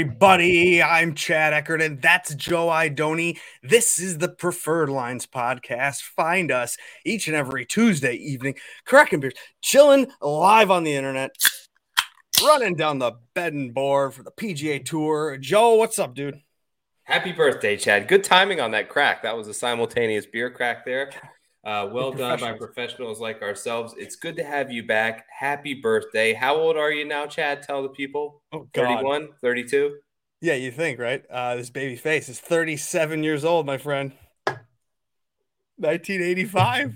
Everybody. I'm Chad Eckert, and that's Joe Idoni. This is the Preferred Lines podcast. Find us each and every Tuesday evening, cracking beers, chilling live on the internet, running down the betting board for the PGA Tour. Joe, what's up, dude? Happy birthday, Chad. Good timing on that crack. That was a simultaneous beer crack there. Uh, well done by professionals like ourselves. It's good to have you back. Happy birthday. How old are you now, Chad? Tell the people. Oh, God. 31, 32? Yeah, you think, right? Uh, this baby face is 37 years old, my friend. 1985.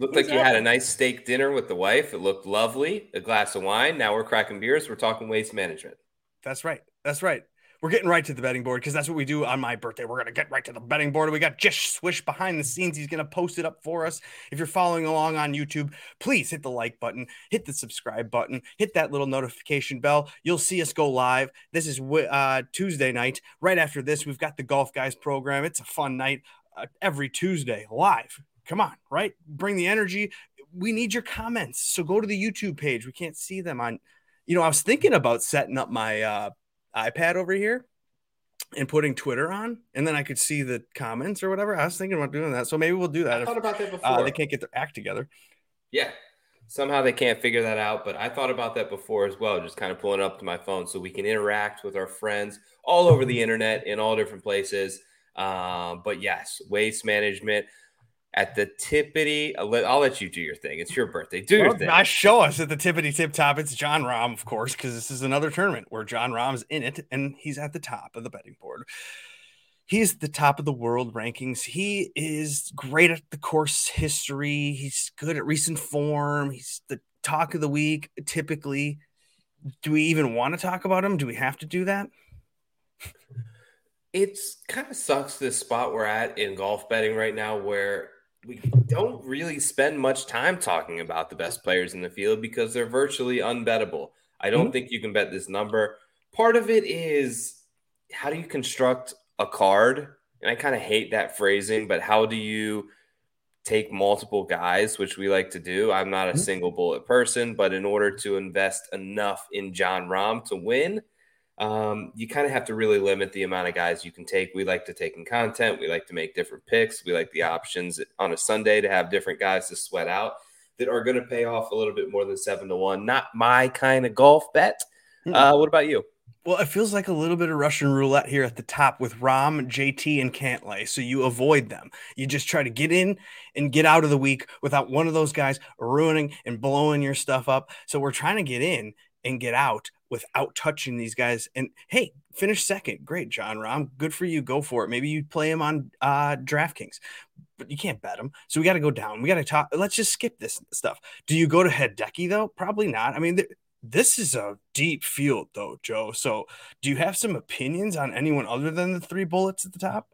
Looked like you had a nice steak dinner with the wife. It looked lovely. A glass of wine. Now we're cracking beers. We're talking waste management. That's right. That's right we're getting right to the betting board because that's what we do on my birthday. We're gonna get right to the betting board. We got Jish Swish behind the scenes. He's gonna post it up for us. If you're following along on YouTube, please hit the like button, hit the subscribe button, hit that little notification bell. You'll see us go live. This is uh, Tuesday night. Right after this, we've got the Golf Guys program. It's a fun night uh, every Tuesday live. Come on, right? Bring the energy. We need your comments. So go to the YouTube page. We can't see them on. You know, I was thinking about setting up my uh, iPad over here and putting Twitter on, and then I could see the comments or whatever. I was thinking about doing that, so maybe we'll do that. I if, thought about that uh, before. Uh, they can't get their act together. Yeah, somehow they can't figure that out. But I thought about that before as well. Just kind of pulling up to my phone so we can interact with our friends all over the internet in all different places. Um, but yes, waste management at the tippity. Uh, I'll let, I'll let, you do your thing. It's your birthday. Do well, your thing. I show us at the tippity tip top. It's Jon Rahm, of course, because this is another tournament where Jon Rahm's in it and he's at the top of the betting board. He's the top of the world rankings. He is great at the course history. He's good at recent form. He's the talk of the week, typically. Do we even want to talk about him? Do we have to do that? It's kind of sucks this spot we're at in golf betting right now where we don't really spend much time talking about the best players in the field because they're virtually unbettable. I don't mm-hmm. think you can bet this number. Part of it is how do you construct a card? And I kind of hate that phrasing, but how do you take multiple guys, which we like to do? I'm not a mm-hmm. single bullet person, but in order to invest enough in Jon Rahm to win, um, you kind of have to really limit the amount of guys you can take. We like to take in content. We like to make different picks. We like the options on a Sunday to have different guys to sweat out that are going to pay off a little bit more than seven to one. Not my kind of golf bet. Uh, what about you? Well, it feels like a little bit of Russian roulette here at the top with Rahm, JT, and Cantlay. So you avoid them. You just try to get in and get out of the week without one of those guys ruining and blowing your stuff up. So we're trying to get in and get out without touching these guys. And hey, finish second. Great, Jon Rahm. Good for you. Go for it. Maybe you play him on uh, DraftKings, but you can't bet him. So we got to go down. We got to talk. Let's just skip this stuff. Do you go to head Hideki though? Probably not. I mean, th- this is a deep field though, Joe. So do you have some opinions on anyone other than the three bullets at the top?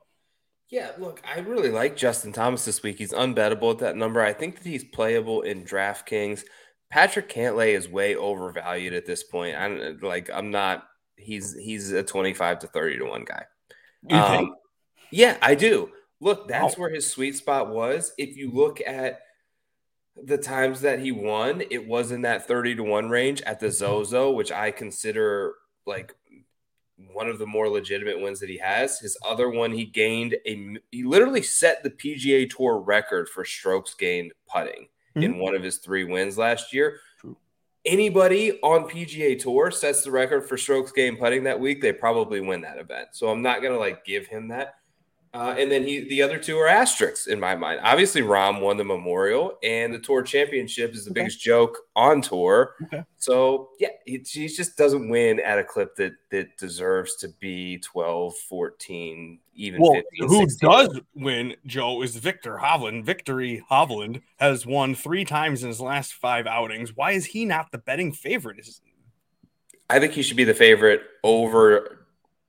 Yeah, look, I really like Justin Thomas this week. He's unbettable at that number. I think that he's playable in DraftKings. Patrick Cantlay is way overvalued at this point. I'm like, I'm not. He's he's a 25 to 30 to one guy. You um, think? Yeah, I do. Look, that's where his sweet spot was. If you look at the times that he won, it was in that 30 to 1 range at the Zozo, which I consider like one of the more legitimate wins that he has. His other one, he gained a he literally set the PGA Tour record for strokes gained putting mm-hmm. in one of his three wins last year. True. Anybody on PGA Tour sets the record for strokes gained putting that week, they probably win that event. So I'm not gonna like give him that. Uh, and then he, the other two are asterisks in my mind. Obviously, Rahm won the Memorial, and the Tour Championship is the okay. biggest joke on tour. Okay. So yeah, he, he, just doesn't win at a clip that that deserves to be 12, 14, even well, 15, Who does win, Joe, is Viktor Hovland. Victory Hovland has won three times in his last five outings. Why is he not the betting favorite? Is I think he should be the favorite over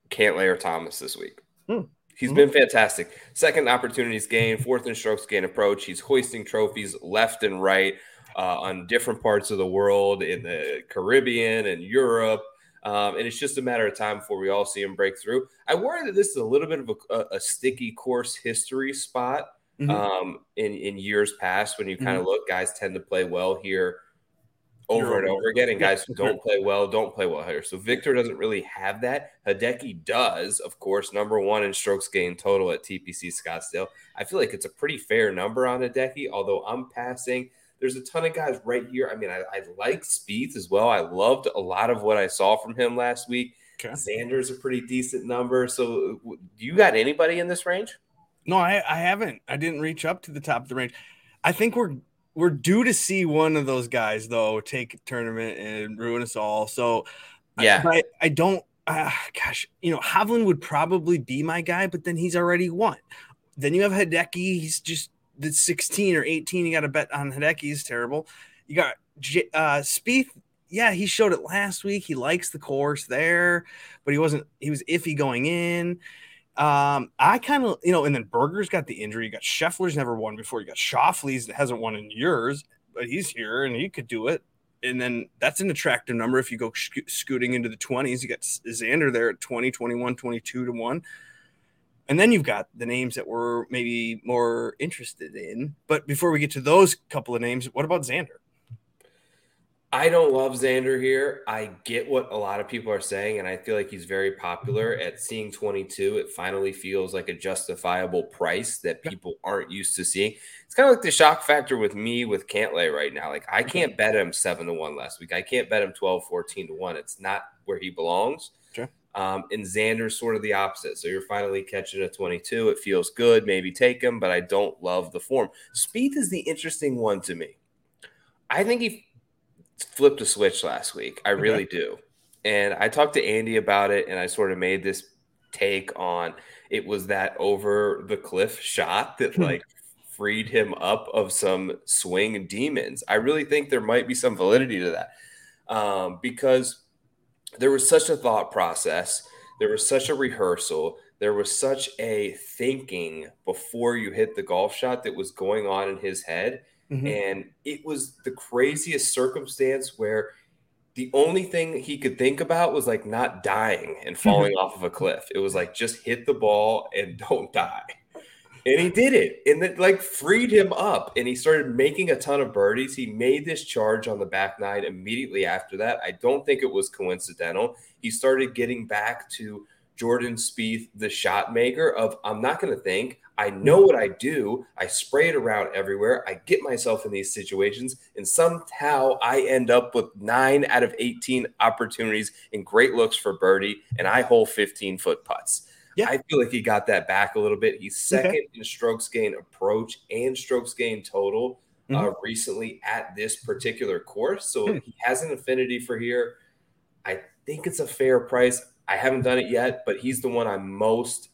Cantlay or Thomas this week. Hmm. He's mm-hmm. been fantastic. Second opportunities gained, fourth and strokes gain approach. He's hoisting trophies left and right uh, on different parts of the world, in the Caribbean and Europe. Um, and it's just a matter of time before we all see him break through. I worry that this is a little bit of a, a sticky course history spot mm-hmm. um, in, in years past when you kind of mm-hmm. look, guys tend to play well here over and over again. And guys who don't play well, don't play well here. So Viktor doesn't really have that. Hideki does, of course, number one in strokes gained total at TPC Scottsdale. I feel like it's a pretty fair number on Hideki, although I'm passing. There's a ton of guys right here. I mean, I, I like Spieth as well. I loved a lot of what I saw from him last week. Okay. Xander's a pretty decent number. So, do you got anybody in this range? No, I, I haven't. I didn't reach up to the top of the range. I think we're we're due to see one of those guys though take a tournament and ruin us all. So yeah, I, I don't. Uh, gosh, you know, Hovland would probably be my guy, but then he's already won. Then you have Hideki. He's just the 16 or 18. You got to bet on Hideki. He's terrible. You got J- uh, Spieth. Yeah, he showed it last week. He likes the course there, but he wasn't. He was iffy going in. Um, I kind of, you know, and then Berger's got the injury. You got Scheffler's never won before. You got Schauffele's that hasn't won in years, but he's here and he could do it. And then that's an attractive number if you go sc- scooting into the 20s. You got Xander there at 20, 21, 22 to 1. And then you've got the names that we're maybe more interested in. But before we get to those couple of names, what about Xander? I don't love Xander here. I get what a lot of people are saying, and I feel like he's very popular. At seeing 22, it finally feels like a justifiable price that people aren't used to seeing. It's kind of like the shock factor with me with Cantlay right now. Like, I can't bet him 7 to 1 last week. I can't bet him 12, 14 to 1. It's not where he belongs. Sure. Um, and Xander's sort of the opposite. So you're finally catching a 22. It feels good. Maybe take him, but I don't love the form. Spieth is the interesting one to me. I think he flipped a switch last week. I really okay. do. And I talked to Andy about it and I sort of made this take on it was that over the cliff shot that hmm. like freed him up of some swing demons. I really think there might be some validity to that. Um, because there was such a thought process, there was such a rehearsal, there was such a thinking before you hit the golf shot that was going on in his head Mm-hmm. And it was the craziest circumstance where the only thing he could think about was like not dying and falling off of a cliff. It was like just hit the ball and don't die. And he did it. And it like freed him up. And he started making a ton of birdies. He made this charge on the back nine immediately after that. I don't think it was coincidental. He started getting back to Jordan Spieth, the shot maker of I'm not going to think. I know what I do. I spray it around everywhere. I get myself in these situations, and somehow I end up with nine out of 18 opportunities and great looks for birdie, and I hole 15 foot putts. Yeah. I feel like he got that back a little bit. He's second okay. in strokes gain approach and strokes gain total uh, mm-hmm. uh, recently at this particular course. So hmm. he has an affinity for here. I think it's a fair price. I haven't done it yet, but he's the one I'm most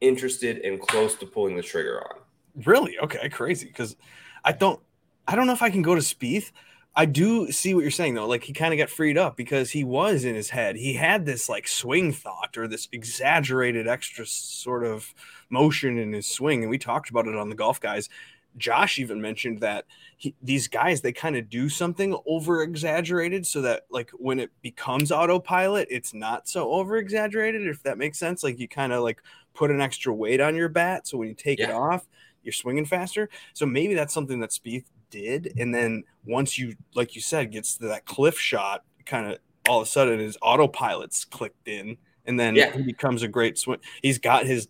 interested and close to pulling the trigger on. Really? Okay, crazy. Because I don't, I don't know if I can go to Spieth. I do see what you're saying though. Like he kind of got freed up because he was in his head. He had this like swing thought or this exaggerated extra sort of motion in his swing, and we talked about it on the golf guys. Josh even mentioned that he, these guys they kind of do something over exaggerated so that like when it becomes autopilot, it's not so over exaggerated. If that makes sense, like you kind of like put an extra weight on your bat. So when you take yeah. it off, you're swinging faster. So maybe that's something that Spieth did. And then once you, like you said, gets to that cliff shot, kind of all of a sudden his autopilot's clicked in. And then yeah. he becomes a great swing. He's got his,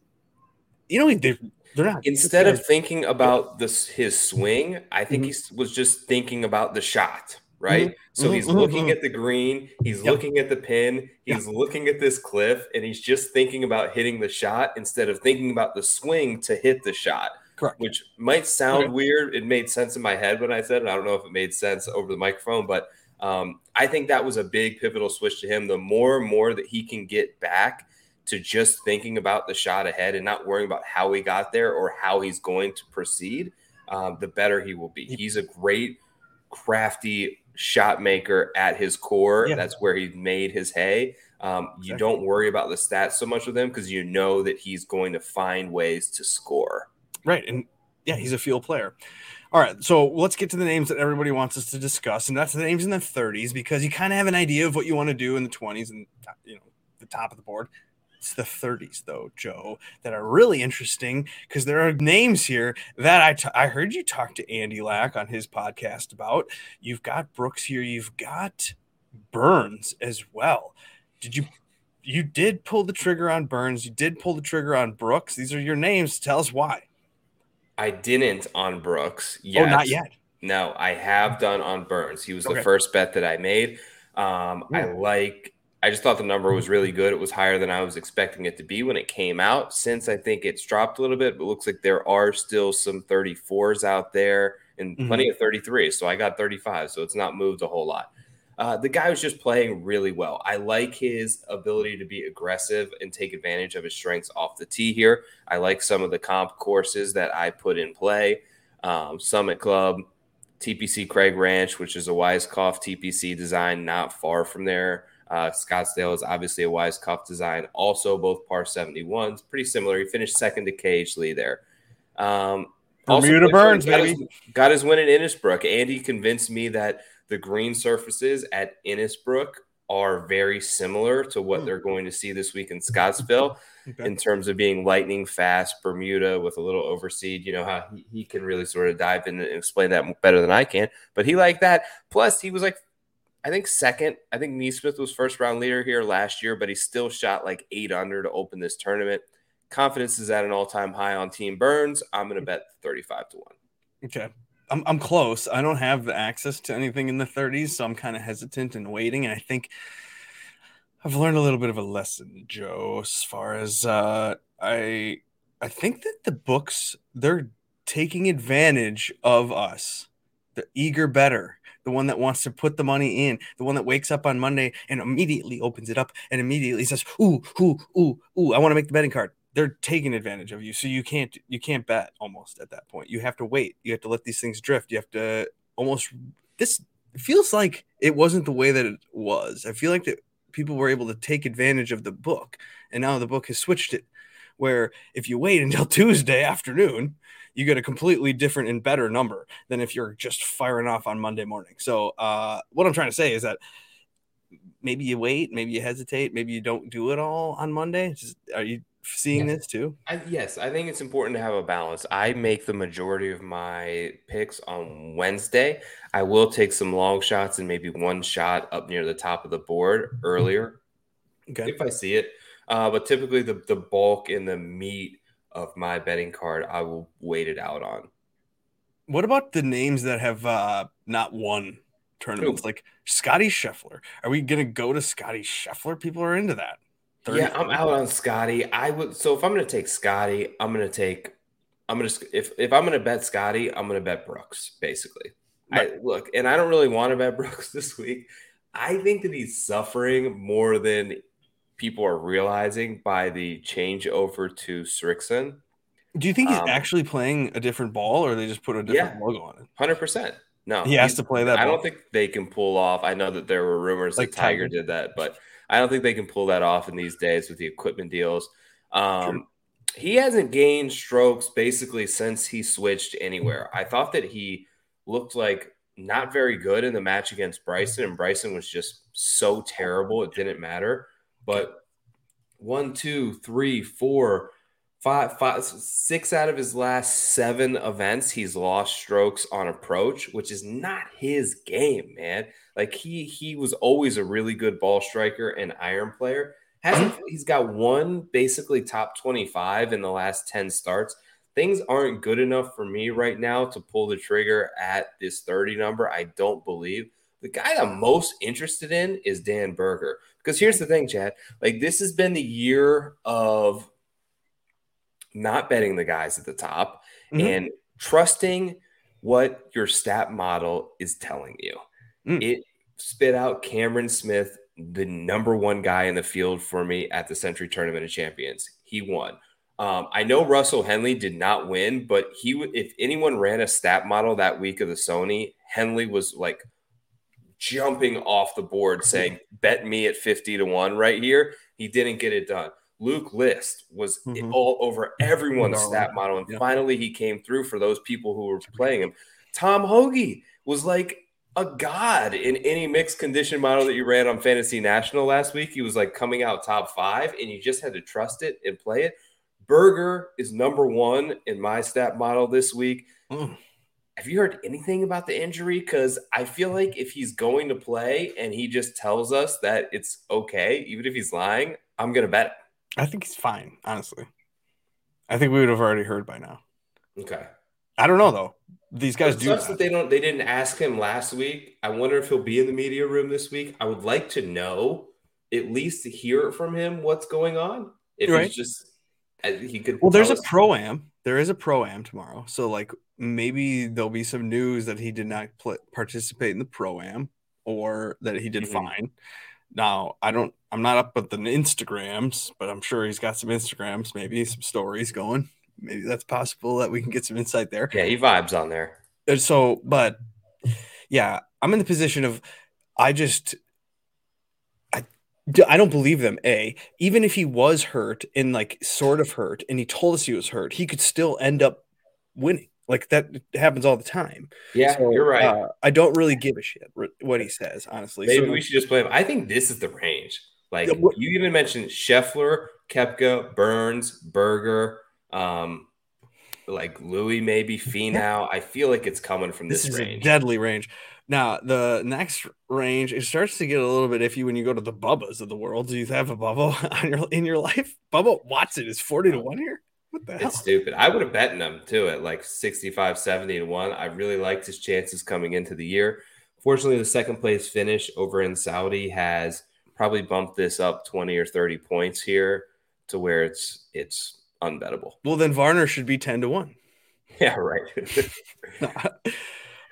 you know, they, not. Instead of thinking about this his swing, I think mm-hmm. he was just thinking about the shot right? Mm-hmm. So he's mm-hmm. looking mm-hmm. at the green, he's yep. looking at the pin, he's yep. looking at this cliff, and he's just thinking about hitting the shot instead of thinking about the swing to hit the shot. Correct. Which might sound okay. weird. It made sense in my head when I said it. I don't know if it made sense over the microphone, but um, I think that was a big pivotal switch to him. The more and more that he can get back to just thinking about the shot ahead and not worrying about how he got there or how he's going to proceed, um, the better he will be. He's a great, crafty shot maker at his core. Yeah. That's where he made his hay. Um, you exactly. don't worry about the stats so much with him because you know that he's going to find ways to score. Right. And yeah, he's a field player. All right, so let's get to the names that everybody wants us to discuss, and that's the names in the 30s because you kind of have an idea of what you want to do in the 20s and you know the top of the board. It's the 30s, though, Joe, that are really interesting because there are names here that I, t- I heard you talk to Andy Lack on his podcast about. You've got Brooks here, you've got Burns as well. Did you? You did pull the trigger on Burns. You did pull the trigger on Brooks. These are your names. Tell us why. I didn't on Brooks yet. Oh, not yet. No, I have done on Burns. He was okay. the first bet that I made. Um, I like. I just thought the number was really good. It was higher than I was expecting it to be when it came out. Since I think it's dropped a little bit, but looks like there are still some 34s out there and mm-hmm. plenty of 33. So I got 35. So it's not moved a whole lot. Uh, the guy was just playing really well. I like his ability to be aggressive and take advantage of his strengths off the tee here. I like some of the comp courses that I put in play. Um, Summit Club, TPC Craig Ranch, which is a Weiskopf TPC design, not far from there. Uh, Scottsdale is obviously a Weiskopf design, also both par 71s, pretty similar. He finished second to KH Lee there. Um, Bermuda Burns, got baby. His, got his win at Innisbrook. Andy convinced me that the green surfaces at Innisbrook are very similar to what hmm. they're going to see this week in Scottsville okay. in terms of being lightning fast, Bermuda with a little overseed. You know how he, he can really sort of dive in and explain that better than I can. But he liked that. Plus, he was like, I think second. I think NeSmith was first round leader here last year, but he still shot like eight under to open this tournament. Confidence is at an all time high on Team Burns. I'm going to bet 35 to 1. Okay. I'm, I'm close. I don't have the access to anything in the 30s, so I'm kind of hesitant and waiting. And I think I've learned a little bit of a lesson, Joe, as far as uh, I I think that the books they're taking advantage of us, the eager better, the one that wants to put the money in, the one that wakes up on Monday and immediately opens it up and immediately says, "Ooh, ooh, ooh, ooh, I want to make the betting card." they're taking advantage of you so you can't you can't bet almost at that point. You have to wait. You have to let these things drift. You have to almost this feels like it wasn't the way that it was. I feel like that people were able to take advantage of the book and now the book has switched it where if you wait until tuesday afternoon you get a completely different and better number than if you're just firing off on monday morning so uh, what i'm trying to say is that maybe you wait maybe you hesitate maybe you don't do it all on monday just, are you seeing yes. this too? I, yes, I think it's important to have a balance. I make the majority of my picks on Wednesday. I will take some long shots and maybe one shot up near the top of the board earlier, okay. if I see it. Uh, but typically, the the bulk and the meat of my betting card, I will wait it out on. What about the names that have uh, not won tournaments, Ooh. like Scotty Scheffler? Are we gonna go to Scotty Scheffler? People are into that. 30, yeah, I'm out on Scotty. I would so if I'm going to take Scotty, I'm going to take I'm going to if if I'm going to bet Scotty, I'm going to bet Brooks basically. Right. I look, and I don't really want to bet Brooks this week. I think that he's suffering more than people are realizing by the change over to Srixon. Do you think he's um, actually playing a different ball, or they just put a different yeah, logo on it? Hundred percent. No, he has to play that. I ball. don't think they can pull off. I know that there were rumors like that Tiger, Tiger did that, but I don't think they can pull that off in these days with the equipment deals. Um, he hasn't gained strokes basically since he switched anywhere. I thought that he looked like not very good in the match against Bryson, and Bryson was just so terrible it didn't matter. But one, two, three, four, five, five, six out of his last seven events, he's lost strokes on approach, which is not his game, man. Like he he was always a really good ball striker and iron player. Hasn't he's got one basically top 25 in the last 10 starts. Things aren't good enough for me right now to pull the trigger at this 30 number. I don't believe. The guy I'm most interested in is Dan Berger. Because here's the thing, Chad. Like this has been the year of not betting the guys at the top mm-hmm. and trusting what your stat model is telling you. Mm. It spit out Cameron Smith, the number one guy in the field for me at the Sentry Tournament of Champions. He won. Um, I know Russell Henley did not win, but he if anyone ran a stat model that week of the Sony, Henley was like jumping off the board saying, "Bet me at fifty to one right here." He didn't get it done. Luke List was mm-hmm. all over everyone's stat model, and finally he came through for those people who were playing him. Tom Hoge was like a god in any mixed condition model that you ran on Fantasy National last week. He was like coming out top five, and you just had to trust it and play it. Berger is number one in my stat model this week. Mm. Have you heard anything about the injury? Because I feel like if he's going to play and he just tells us that it's okay, even if he's lying, I'm going to bet. I think he's fine, honestly. I think we would have already heard by now. Okay. I don't know though. These guys do that. that they don't. They didn't ask him last week. I wonder if he'll be in the media room this week. I would like to know, at least to hear from him, what's going on. If right. he's just, he could. Well, there's a pro am. There is a pro am tomorrow, so like maybe there'll be some news that he did not pl- participate in the pro am or that he did mm-hmm. fine. Now, I don't. I'm not up with the Instagrams, but I'm sure he's got some Instagrams, maybe some stories going maybe that's possible that we can get some insight there. Yeah, he vibes on there. And so, but yeah, I'm in the position of I just I don't believe them. A even if he was hurt and like sort of hurt, and he told us he was hurt, he could still end up winning. Like that happens all the time. Yeah, so, you're right. Uh, I don't really give a shit what he says, honestly. Maybe so, we should just play him. I think this is the range. Like you even mentioned Scheffler, Koepka, Burns, Berger, um, like Louis, maybe Finau. I feel like it's coming from this, this is range. A deadly range. Now the next range it starts to get a little bit iffy when you go to the Bubbas of the world. Do you have a Bubba on your in your life? Bubba Watson is 40 to 1 here. What the hell? It's stupid. I would have betting him too at like 65, 70 to 1. I really liked his chances coming into the year. Fortunately, the second place finish over in Saudi has probably bumped this up 20 or 30 points here to where it's it's unbettable. Well, then Varner should be 10 to 1. Yeah, right.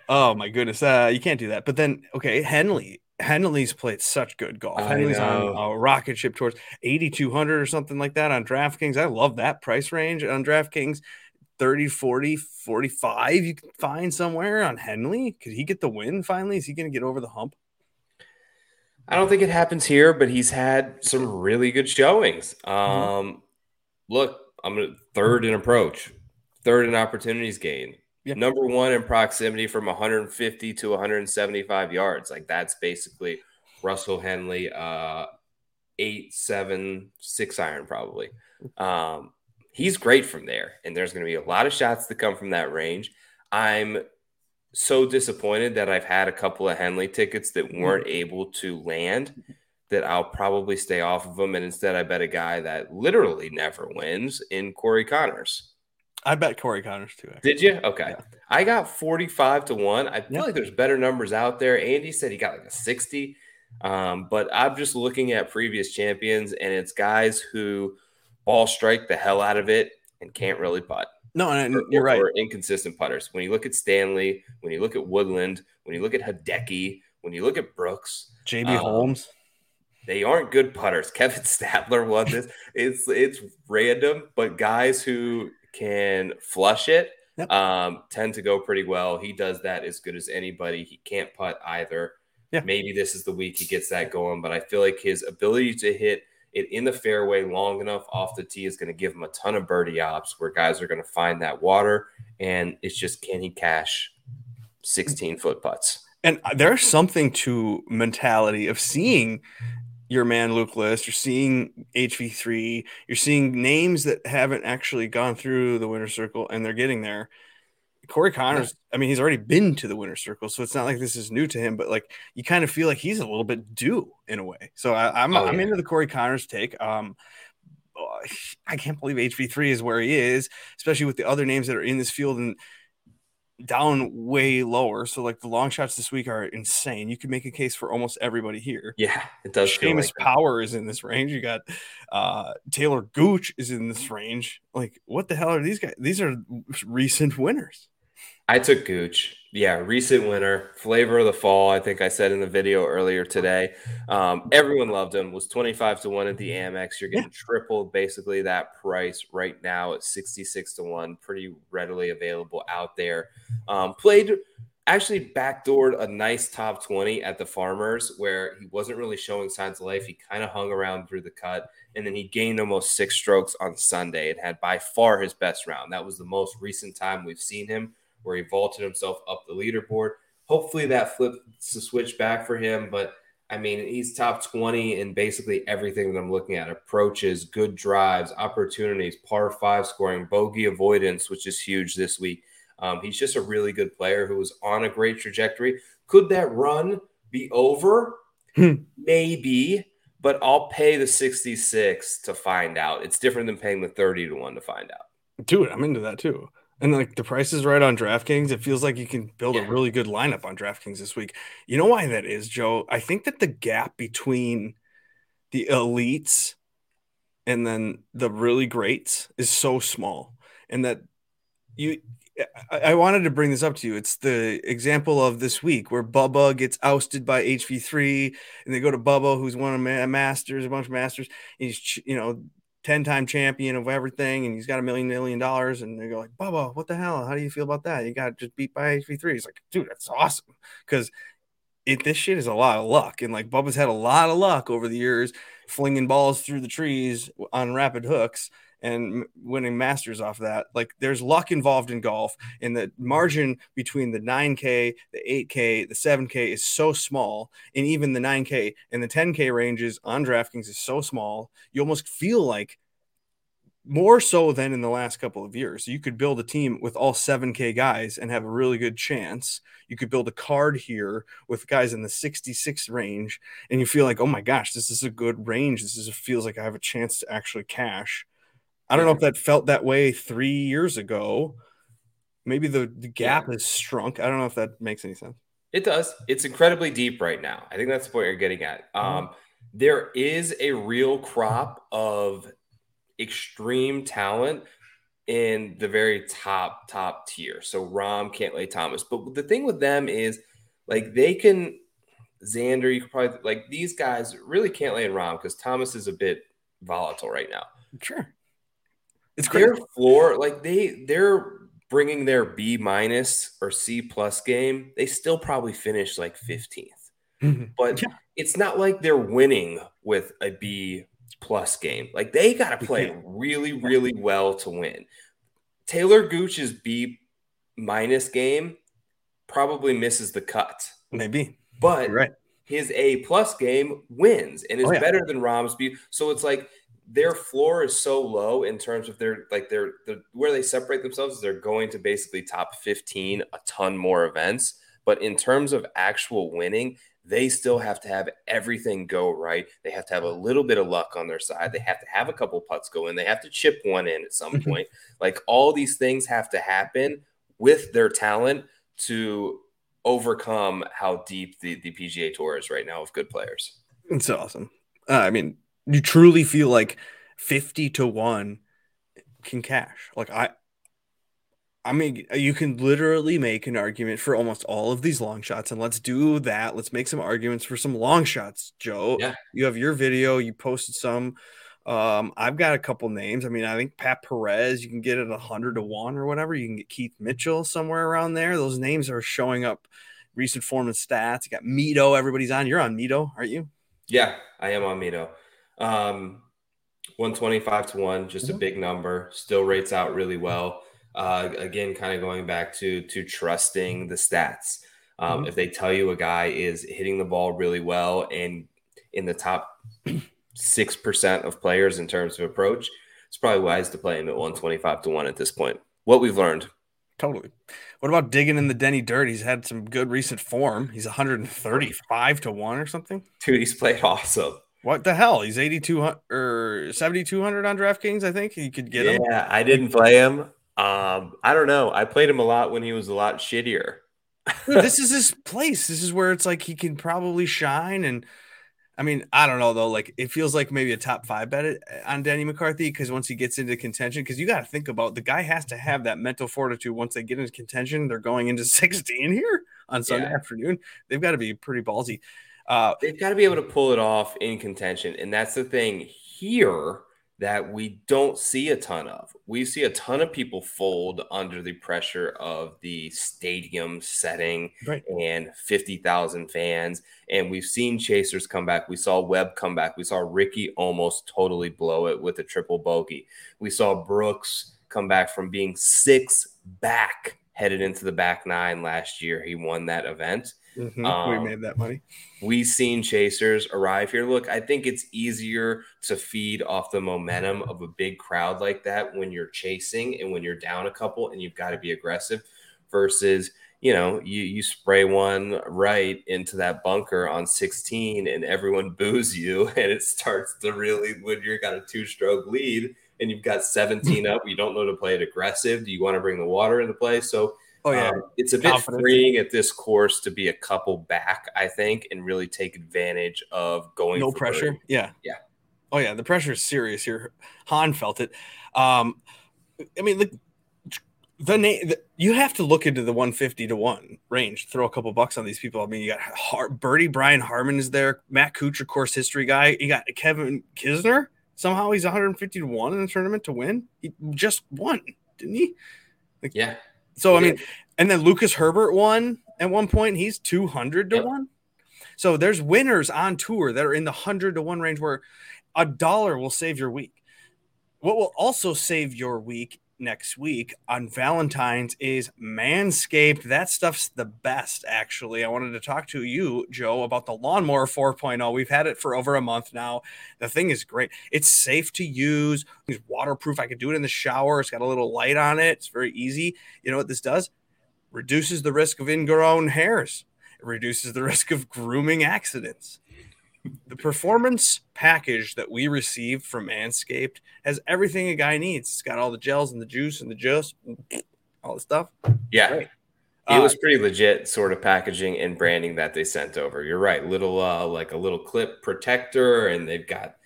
oh my goodness. Uh, you can't do that. But then okay, Henley. Henley's played such good golf. I Henley's know. on a rocket ship towards 8200 or something like that on DraftKings. I love that price range on DraftKings. 30, 40, 45 you can find somewhere on Henley. Could he get the win finally? Is he going to get over the hump? I don't think it happens here, but he's had some really good showings. Mm-hmm. Um, mm-hmm. Look, I'm gonna third in approach, third in opportunities gain, yeah. number one in proximity from 150 to 175 yards. Like that's basically Russell Henley, uh, eight, seven, six iron probably. Um, he's great from there, and there's going to be a lot of shots to come from that range. I'm so disappointed that I've had a couple of Henley tickets that weren't able to land that I'll probably stay off of them, And instead, I bet a guy that literally never wins in Corey Conners. I bet Corey Conners too. Actually. Did you? Okay. Yeah. I got 45 to 1. I feel yeah. like there's better numbers out there. Andy said he got like a 60. Um, but I'm just looking at previous champions, and it's guys who ball strike the hell out of it and can't really putt. No, and, or, you're right. Or inconsistent putters. When you look at Stanley, when you look at Woodland, when you look at Hideki, when you look at Brooks, JB um, Holmes, they aren't good putters. Kevin Stadler won this. it's it's random, but guys who can flush it yep. um, tend to go pretty well. He does that as good as anybody. He can't putt either. Yeah. Maybe this is the week he gets that going, but I feel like his ability to hit it in the fairway long enough off the tee is going to give him a ton of birdie ops where guys are going to find that water. And it's just can he cash 16 foot putts? And there's something to mentality of seeing your man Luke List, you're seeing HV3, you're seeing names that haven't actually gone through the winner circle and they're getting there. Corey Conners, I mean, he's already been to the winner circle, so it's not like this is new to him, but like you kind of feel like he's a little bit due in a way. So I, am I'm, oh, I'm into the Corey Conners take. Um, I can't believe HV3 is where he is, especially with the other names that are in this field and down way lower. So like the long shots this week are insane. You can make a case for almost everybody here. Yeah, it does. Seamus like Power is in this range. You got uh Talor Gooch is in this range. Like what the hell are these guys? These are recent winners. I took Gooch. Yeah, recent winner, flavor of the fall. I think I said in the video earlier today. Um, everyone loved him. Was twenty five to one at the Amex. You're getting yeah. triple basically that price right now at sixty six to one. Pretty readily available out there. Um, played actually backdoored a nice top 20 at the farmers where he wasn't really showing signs of life he kind of hung around through the cut and then he gained almost six strokes on sunday and had by far his best round that was the most recent time we've seen him where he vaulted himself up the leaderboard. hopefully that flips the switch back for him. But I mean, he's top 20 in basically everything that I'm looking at approaches, good drives, opportunities, par five scoring, bogey avoidance, which is huge this week. Um, he's just a really good player who was on a great trajectory. Could that run be over? Hmm. Maybe, but I'll pay the 66 to find out. It's different than paying the 30 to 1 to find out. Dude, I'm into that too. And like the price is right on DraftKings. It feels like you can build yeah. a really good lineup on DraftKings this week. You know why that is, Joe? I think that the gap between the elites and then the really greats is so small. And that you I wanted to bring this up to you. It's the example of this week where Bubba gets ousted by HV3, and they go to Bubba, who's won a masters, a bunch of masters. He's you know 10 time champion of everything and he's got a million million dollars and they go like bubba what the hell? How do you feel about that? You got just beat by hv3 he's like dude that's awesome. Because it this shit is a lot of luck and like bubba's had a lot of luck over the years flinging balls through the trees on rapid hooks and winning masters off that like there's luck involved in golf and the margin between the 9k the 8k the 7k is so small and even the 9k and the 10k ranges on draftkings is so small you almost feel like more so than in the last couple of years. You could build a team with all 7K guys and have a really good chance. You could build a card here with guys in the 66 range, and you feel like, oh my gosh, this is a good range. This is feels like I have a chance to actually cash. I don't know if that felt that way three years ago. Maybe the, the gap yeah. has shrunk. I don't know if that makes any sense. It does. It's incredibly deep right now. I think that's what you're getting at. Mm-hmm. Um, there is a real crop of extreme talent in the very top top tier. So Rahm, Cantlay, Thomas. But the thing with them is like they can Xander, you could probably like these guys really Cantlay and Rahm because Thomas is a bit volatile right now. Sure. It's their floor, like they they're bringing their B minus or C plus game. They still probably finish like 15th, mm-hmm. but yeah. it's not like they're winning with a B plus game. Like they got to play really, really well to win. Talor Gooch's B minus game probably misses the cut. Maybe, but right. his A plus game wins and is oh, yeah. better than Rahm's B. So it's like their floor is so low in terms of their like their the where they separate themselves is they're going to basically top 15 a ton more events. But in terms of actual winning they still have to have everything go right. They have to have a little bit of luck on their side. They have to have a couple putts go in. They have to chip one in at some mm-hmm. point. Like all these things have to happen with their talent to overcome how deep the, the pga tour is right now with good players. It's awesome. Uh, i mean you truly feel like 50 to 1 can cash. Like I I mean, you can literally make an argument for almost all of these long shots, and let's do that. Let's make some arguments for some long shots, Joe. Yeah. You have your video, you posted some. Um, I've got a couple names. I mean, I think Pat Perez, you can get it a hundred to one or whatever. You can get Keith Mitchell somewhere around there. Those names are showing up recent form and stats. You got Mito, everybody's on. You're on Mito, aren't you? Yeah, I am on Mito. Um, 125 to 1, just mm-hmm. a big number, still rates out really well. Uh, again, kind of going back to to trusting the stats. Um, mm-hmm. If they tell you a guy is hitting the ball really well and in the top six percent of players in terms of approach, it's probably wise to play him at 125 to 1 at this point. What we've learned. Totally. What about digging in the Denny Dirt? He's had some good recent form. He's 135 to 1 or something. Dude, he's played awesome. What the hell? He's 8200 or 7200 on DraftKings, I think. You could get yeah, him. Yeah, I didn't play him. Um, I don't know. I played him a lot when he was a lot shittier. This is his place. This is where it's like he can probably shine. And I mean, I don't know though. Like it feels like maybe a top five bet on Denny McCarthy because once he gets into contention, because you got to think about the guy has to have that mental fortitude. Once they get into contention, they're going into 16 here on Sunday yeah. afternoon. They've got to be pretty ballsy. Uh, They've got to be able to pull it off in contention. And that's the thing here that we don't see a ton of. We see a ton of people fold under the pressure of the stadium setting right. and 50,000 fans. And we've seen chasers come back. We saw Webb come back. We saw Ricky almost totally blow it with a triple bogey. We saw Brooks come back from being six back headed into the back nine last year. He won that event. Mhm, Um, we made that money. We've seen chasers arrive here. Look, I think it's easier to feed off the momentum of a big crowd like that when you're chasing and when you're down a couple and you've got to be aggressive versus, you know, you you spray one right into that bunker on 16 and everyone boos you and it starts to really when you're got a two-stroke lead and you've got 17 up, you don't know to play it aggressive. Do you want to bring the water into play? So Oh yeah, um, it's a bit Confidence. freeing at this course to be a couple back, I think, and really take advantage of going. no pressure. birdie. Yeah, Yeah. Oh yeah, the pressure is serious here. Han felt it. Um, I mean, the the name you have to look into the 150 to one range. Throw a couple bucks on these people. I mean, you got Har- Birdie Brian Harman is there. Matt Kuchar, course history guy. You got Kevin Kisner. Somehow he's 150 to one in the tournament to win. He just won, didn't he? Yeah, So I mean, and then Lucas Herbert won at one point. He's two hundred to Yep. one. So there's winners on tour that are in the hundred to one range where a dollar will save your week. What will also save your week next week on Valentine's is Manscaped. That stuff's the best, actually. I wanted to talk to you, Joe, about the Lawnmower 4.0. We've had it for over a month now. The thing is great. It's safe to use. It's waterproof. I could do it in the shower. It's got a little light on it. It's very easy. You know what this does? Reduces the risk of ingrown hairs. It reduces the risk of grooming accidents. The performance package that we received from Manscaped has everything a guy needs. It's got all the gels and the juice and the juice, all the stuff. yeah. Great. It Uh, was pretty legit sort of packaging and branding that they sent over. You're right. Little uh like a little clip protector, and they've got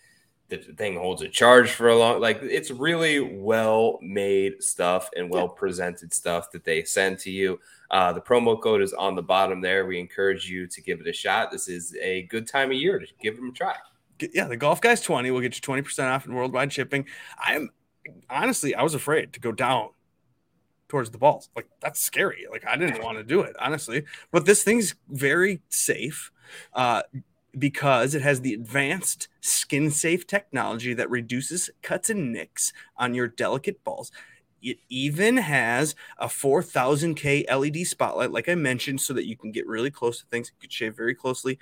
the thing holds a charge for a long like it's really well made stuff and well presented stuff that they send to you. Uh, the promo code is on the bottom there. We encourage you to give it a shot. This is a good time of year to give them a try. Yeah, the golf guys 20 will get you 20% off in worldwide shipping. I'm honestly, I was afraid to go down towards the balls. Like that's scary. Like I didn't want to do it, honestly. But this thing's very safe uh, because it has the advanced skin safe technology that reduces cuts and nicks on your delicate balls. It even has a 4000K LED spotlight, like I mentioned, so that you can get really close to things. You can shave very closely.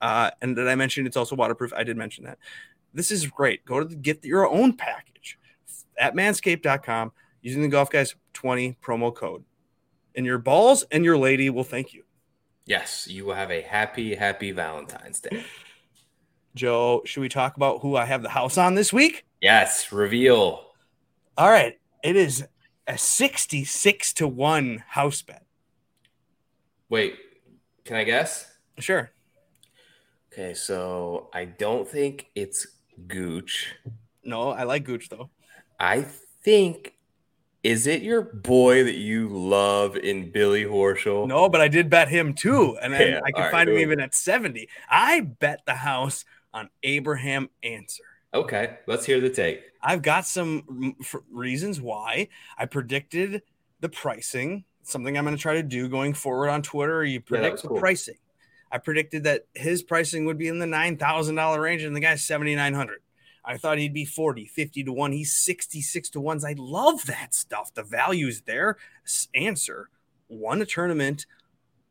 Uh, and that I mentioned it's also waterproof? I did mention that. This is great. Go to the, get your own package at manscaped.com using the Golf Guys 20 promo code. And your balls and your lady will thank you. Yes, you will have a happy, happy Valentine's Day. Joe, should we talk about who I have the house on this week? Yes, reveal. All right. It is a 66 to 1 house bet. Wait, can I guess? Sure. Okay, so I don't think it's Gooch. No, I like Gooch though. I think is it your boy that you love in Billy Horschel? No, but I did bet him too. And then Yeah, I can all right, find him even at 70. I bet the house on Abraham Ancer. Okay, let's hear the take. I've got some reasons why I predicted the pricing. Something I'm going to try to do going forward on Twitter. You predict was the cool. pricing. I predicted that his pricing would be in the nine thousand dollar range, and the guy's seventy nine hundred. I thought he'd be 40, 50 to one. He's 66 to ones. I love that stuff. The value's there. Ancer won a tournament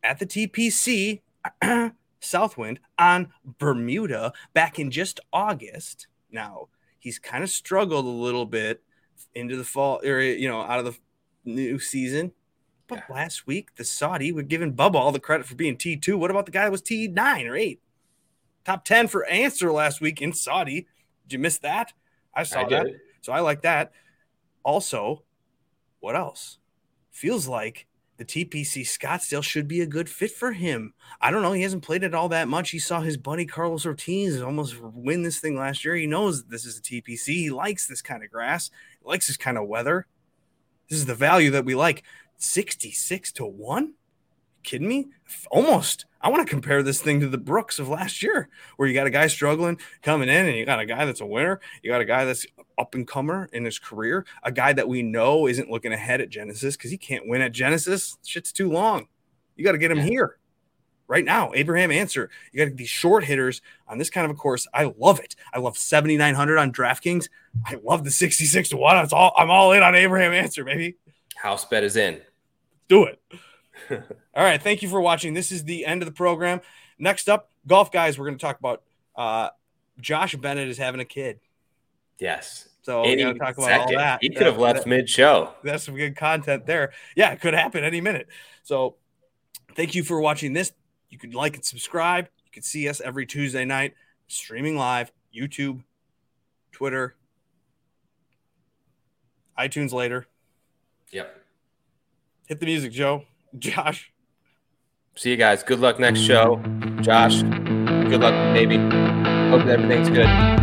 at the TPC Southwind on Bermuda back in just August. Now, he's kind of struggled a little bit into the fall area, you know, out of the new season. But Yeah. last week, the Saudi were giving Bubba all the credit for being T2. What about the guy that was T9 or 8? Top 10 for Ancer last week in Saudi. Did you miss that? I saw I that. So I like that. Also, what else? Feels like the TPC Scottsdale should be a good fit for him. I don't know. He hasn't played it all that much. He saw his buddy Carlos Ortiz almost win this thing last year. He knows this is a TPC. He likes this kind of grass, he likes this kind of weather. This is the value that we like. 66 to 1? Kidding me? Almost. I want to compare this thing to the Brooks of last year, where you got a guy struggling coming in, and you got a guy that's a winner. You got a guy that's up and comer in his career, a guy that we know isn't looking ahead at Genesis because he can't win at Genesis. Shit's too long. You got to get him Yeah. here right now. Abraham Ancer. You got these short hitters on this kind of a course. I love it. I love 7,900 on DraftKings. I love the 66 to 1. That's all. I'm all in on Abraham Ancer, baby. House bet is in. do it. All right. Thank you for watching. This is the end of the program. Next up, golf guys, we're going to talk about uh, Josh Bennett is having a kid. Yes. So we're going to talk about second. all that. He could have left mid show. That's some good content there. Yeah, it could happen any minute. So thank you for watching this. You can like and subscribe. You can see us every Tuesday night streaming live, YouTube, Twitter, iTunes later. Yep. Hit the music, Joe. Josh. See you guys. Good luck next show. Josh, good luck, baby. Hope everything's good.